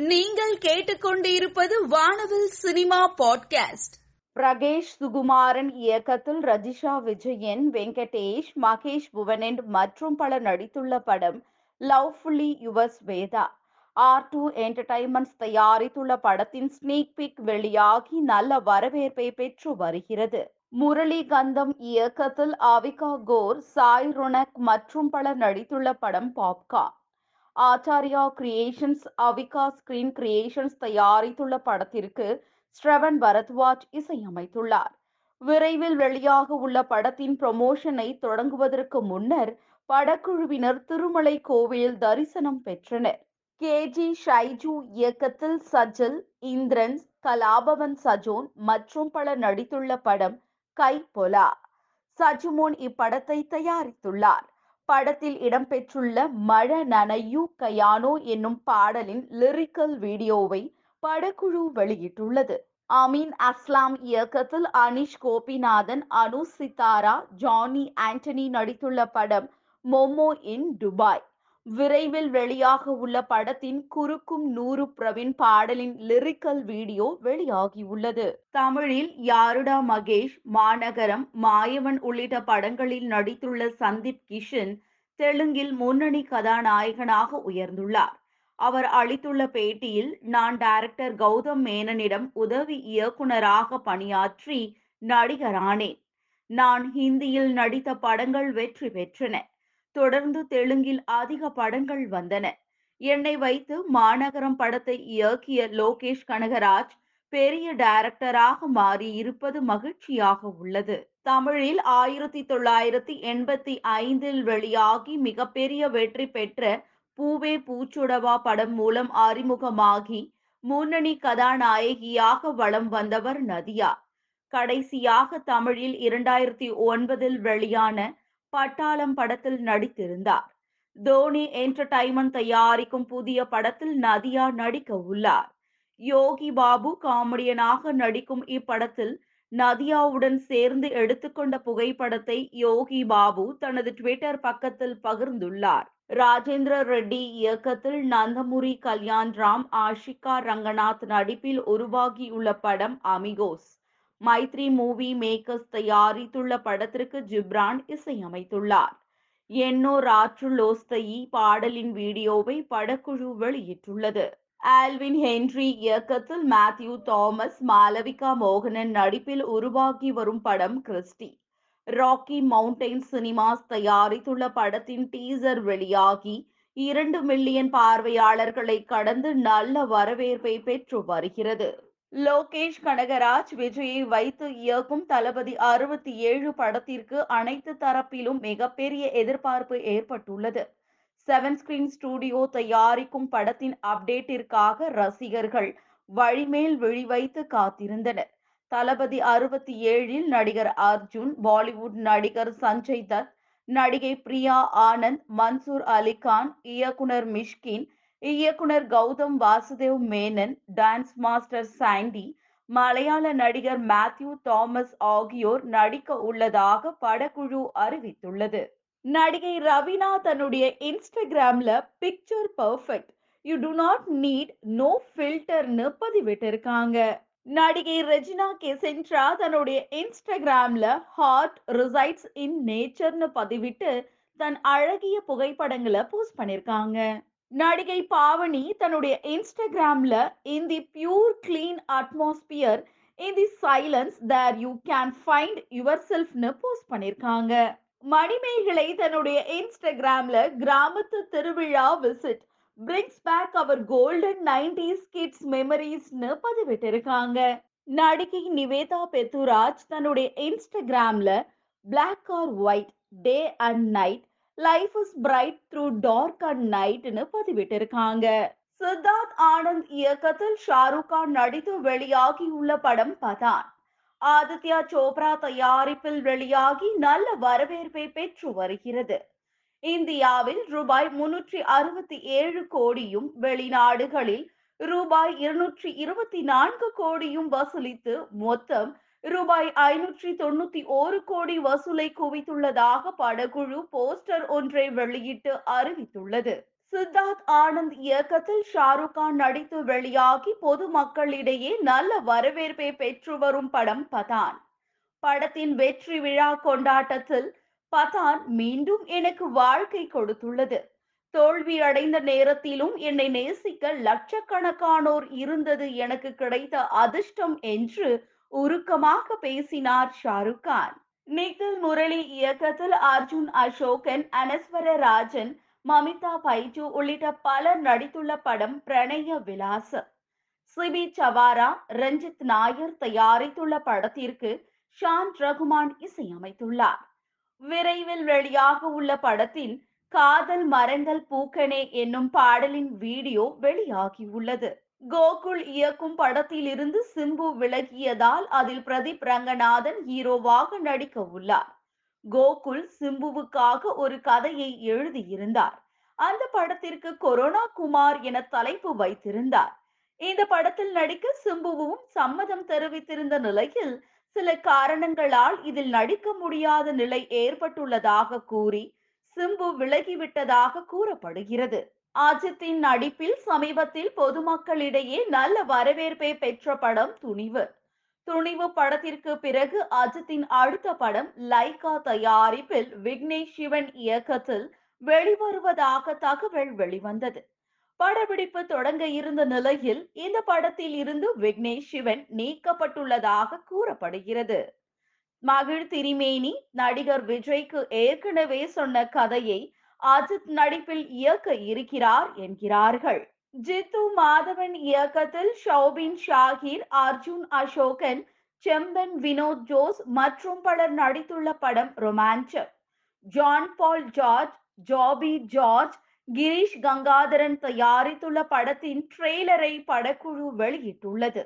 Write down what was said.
நீங்கள் கேட்டுக்கொண்டிருப்பது வானவில் சினிமா பாட்காஸ்ட். பிரகேஷ் சுகுமாரன் இயக்கத்தில் ரஜிஷா விஜயன் வெங்கடேஷ் மகேஷ் புவனன் மற்றும் பலர் நடித்துள்ள படம் love fully yours Veda R two entertainments தயாரித்துள்ள படத்தின் ஸ்னீக் பிக் வெளியாகி நல்ல வரவேற்பை பெற்று வருகிறது. முரளிகந்தம் இயக்கத்தில் அவிகா கோர் சாய் ரொனக் மற்றும் பலர் நடித்துள்ள படம் popcorn Acharya creations Avika screen creations தயாரித்துள்ள படத்திற்கு ஸ்ரவன் பரத்வாஜ் இசையமைத்துள்ளார். விரைவில் வெளியாக உள்ள படத்தின் ப்ரமோஷனை தொடங்குவதற்கு முன்னர் படக்குழுவினர் திருமலை கோவில் தரிசனம் பெற்றனர். கேஜி ஷைஜு இயக்கத்தில் சஜல் இந்திரன் கலாபவன் சஜோன் மற்றும் பலர் நடித்துள்ள படம் கை பொலா சஜுமோன் இப்படத்தை தயாரித்துள்ளார். படத்தில் இடம்பெற்றுள்ள மழ நனையு கயானோ என்னும் பாடலின் லிரிக்கல் வீடியோவை படக்குழு வெளியிட்டுள்ளது. அமீன் அஸ்லாம் இயக்கத்தில் அனிஷ் கோபிநாதன் அனு சித்தாரா ஜானி ஆண்டனி நடித்துள்ள படம் மொமோ இன் துபாய். விரைவில் வெளியாக உள்ள படத்தின் குறுக்கும் நூறு பிரவீன் பாடலின் லிரிக்கல் வீடியோ வெளியாகியுள்ளது. தமிழில் யாருடா மகேஷ் மாநகரம் மாயவன் உள்ளிட்ட படங்களில் நடித்துள்ள சந்தீப் கிஷன் தெலுங்கில் முன்னணி கதாநாயகனாக உயர்ந்துள்ளார். அவர் அளித்துள்ள பேட்டியில் நான் டைரக்டர் கௌதம் மேனனிடம் உதவி இயக்குனராக பணியாற்றி நடிகரானேன். நான் ஹிந்தியில் நடித்த படங்கள் வெற்றி பெற்றன. தொடர்ந்து தெலுங்கில் அதிக படங்கள் வந்தன. என்னை வைத்து மாநகரம் படத்தை இயக்கிய லோகேஷ் கனகராஜ் பெரிய டைரக்டராக மாறி இருப்பது மகிழ்ச்சியாக உள்ளது. தமிழில் ஆயிரத்தி தொள்ளாயிரத்தி எண்பத்தி ஐந்தில் வெளியாகி மிகப்பெரிய வெற்றி பெற்ற பூவே பூச்சுடவா படம் மூலம் அறிமுகமாகி முன்னணி கதாநாயகியாக வலம் வந்தவர் நதியா. கடைசியாக தமிழில் இரண்டாயிரத்தி ஒன்பதில் வெளியான பட்டாளம் படத்தில் நடித்திருந்தார். தோனி என்டர்டைன்மெண்ட் தயாரிக்கும் புதிய படத்தில் நதியா நடிக்க உள்ளார். யோகி பாபு காமெடியனாக நடிக்கும் இப்படத்தில் நதியாவுடன் சேர்ந்து எடுத்துக்கொண்ட புகைப்படத்தை யோகி பாபு தனது ட்விட்டர் பக்கத்தில் பகிர்ந்துள்ளார். ராஜேந்திர ரெட்டி இயக்கத்தில் நந்தமுரி கல்யாண் ராம் ஆஷிகா ரங்கநாத் நடிப்பில் உருவாகியுள்ள படம் அமிகோஸ். மைத்ரி மூவி மேக்கர்ஸ் தயாரித்துள்ள படத்திற்கு ஜிப்ரான் இசையமைத்துள்ளார். என்னோ ராற்றுலோஸ்தயி பாடலின் வீடியோவை படக்குழு வெளியிட்டுள்ளது. ஆல்வின் ஹென்றி இயக்கத்தில் மேத்யூ தாமஸ் மாலவிகா மோகனன் நடிப்பில் உருவாகி வரும் படம் கிறிஸ்டி. ராக்கி மவுண்டைன் சினிமாஸ் தயாரித்துள்ள படத்தின் டீசர் வெளியாகி இரண்டு மில்லியன் பார்வையாளர்களை கடந்து நல்ல வரவேற்பை பெற்று வருகிறது. லோகேஷ் கனகராஜ் விஜயை வைத்து இயக்கும் தளபதி அறுபத்தி ஏழு படத்திற்கு அனைத்து தரப்பிலும் மிகப்பெரிய எதிர்பார்ப்பு ஏற்பட்டுள்ளது. செவன் ஸ்கிரீன் ஸ்டுடியோ தயாரிக்கும் படத்தின் அப்டேட்டிற்காக ரசிகர்கள் வழிமேல் விழி வைத்து காத்திருந்தனர். தளபதி அறுபத்தி ஏழில் நடிகர் அர்ஜுன் பாலிவுட் நடிகர் சஞ்சய் தத் நடிகை பிரியா ஆனந்த் மன்சூர் அலிகான் இயக்குனர் மிஷ்கின் இயக்குனர் கௌதம் வாசுதேவ் மேனன் டான்ஸ் மாஸ்டர் சாண்டி மலையாள நடிகர் மேத்யூ தாமஸ் ஆகியோர் நடிக்க உள்ளதாக படக்குழு அறிவித்துள்ளது. நடிகை ரவீனா தன்னுடைய இன்ஸ்டாகிராம்ல picture perfect you do not need no ஃபில்டர்னு பதிவிட்டிருக்காங்க. நடிகை ரெஜினா கெசென்ட்ரா தன்னுடைய இன்ஸ்டாகிராம்ல ஹார்ட் ரிசைட்ஸ் இன் நேச்சர்னு பதிவிட்டு தன் அழகிய புகைப்படங்களை போஸ்ட் பண்ணியிருக்காங்க நடிகை பாவனி தன்னுடைய இன்ஸ்டாகிராம்ல in the pure clean atmosphere in the silence there you can find your செல்ஃப்னு post பண்ணியிருக்காங்க மணிமேகலை தன்னுடைய இன்ஸ்டாகிராம்ல கிராமத்து திருவிழா visit brings back her golden nineties kids மெமரிஸ்னு பதிவிட்டிருக்காங்க. நடிகை நிவேதா பெத்துராஜ் தன்னுடைய இன்ஸ்டாகிராம்ல black or white day and night life is bright through dark and நைட்னு பதிவிட்டிருக்காங்க. சித்தார்த் ஆனந்த் இயக்கத்தில் ஷாருக் கான் நடித்து வெளியாகியுள்ள படம் பதான். ஆதித்யா சோப்ரா தயாரிப்பில் வெளியாகி நல்ல வரவேற்பை பெற்று வருகிறது. இந்தியாவில் ரூபாய் முன்னூற்றி அறுபத்தி ஏழு கோடியும் வெளிநாடுகளில் ரூபாய் இருநூற்றி இருபத்தி நான்கு கோடியும் வசூலித்து மொத்தம் ரூபாய் ஐநூற்றி தொண்ணூத்தி ஒரு கோடி வசூலை குவித்துள்ளதாக படக்குழு போஸ்டர் ஒன்றை வெளியிட்டு அறிவித்துள்ளது. சித்தார்த் ஆனந்த் இயக்கத்தில் ஷாருக் கான் நடித்து வெளியாகி பொதுமக்களிடையே நல்ல வரவேற்பை பெற்று வரும் படம் பதான். படத்தின் வெற்றி விழா கொண்டாட்டத்தில் பதான் மீண்டும் எனக்கு வாழ்க்கை கொடுத்துள்ளது. தோல்வி அடைந்த நேரத்திலும் என்னை நேசிக்க லட்சக்கணக்கானோர் இருந்தது எனக்கு கிடைத்த அதிர்ஷ்டம் என்று உருக்கமாக பேசினார் ஷாருக் கான். நிகில் முரளி இயக்கத்தில் அர்ஜுன் அசோகன் அனஸ்வர ராஜன் மமிதா பைஜு உள்ளிட்ட பலர் நடித்துள்ள படம் பிரணய விலாச சிபி சவாரா ரஞ்சித் நாயர் தயாரித்துள்ள படத்திற்கு ஷான் ரகுமான் இசையமைத்துள்ளார். விரைவில் வெளியாக உள்ள படத்தின் காதல் மரங்கள் பூக்கனே என்னும் பாடலின் வீடியோ வெளியாகியுள்ளது கோகுல் இயக்கும் படத்தில் இருந்து சிம்பு விலகியதால் அதில் பிரதீப் ரங்கநாதன் ஹீரோவாக நடிக்க உள்ளார். கோகுல் சிம்புவுக்காக ஒரு கதையை எழுதியிருந்தார். அந்த படத்திற்கு கொரோனா குமார் என தலைப்பு வைத்திருந்தார். இந்த படத்தில் நடிக்க சிம்புவும் சம்மதம் தெரிவித்திருந்த நிலையில் சில காரணங்களால் இதில் நடிக்க முடியாத நிலை ஏற்பட்டுள்ளதாக கூறி சிம்பு விலகிவிட்டதாக கூறப்படுகிறது. அஜித்தின் நடிப்பில் சமீபத்தில் பொதுமக்களிடையே நல்ல வரவேற்பை பெற்ற படம் துணிவு. துணிவு படத்திற்கு பிறகு அஜித்தின் அடுத்த படம் லைகா தயாரிப்பில் விக்னேஷ் சிவன் இயக்கத்தில் வெளிவருவதாக தகவல் வெளிவந்தது. படப்பிடிப்பு தொடங்க இருந்த நிலையில் இந்த படத்தில் இருந்து விக்னேஷ் சிவன் நீக்கப்பட்டுள்ளதாக கூறப்படுகிறது. மகிழ் திரிமேனி நடிகர் விஜய்க்கு ஏற்கனவே சொன்ன கதையை அஜித் நடிப்பில் இயக்க இருக்கிறார் என்கிறார்கள். ஜித்து மாதவன் இயக்கத்தில் ஷௌபின் ஷாகிர் அர்ஜுன் அசோகன் செம்பன் வினோத் ஜோஸ் மற்றும் பலர் நடித்துள்ள படம் ரொமான்சம் ஜான் பால் ஜார்ஜ் ஜாபி ஜார்ஜ் கிரீஷ் கங்காதரன் தயாரித்துள்ள படத்தின் ட்ரெய்லரை படக்குழு வெளியிட்டுள்ளது.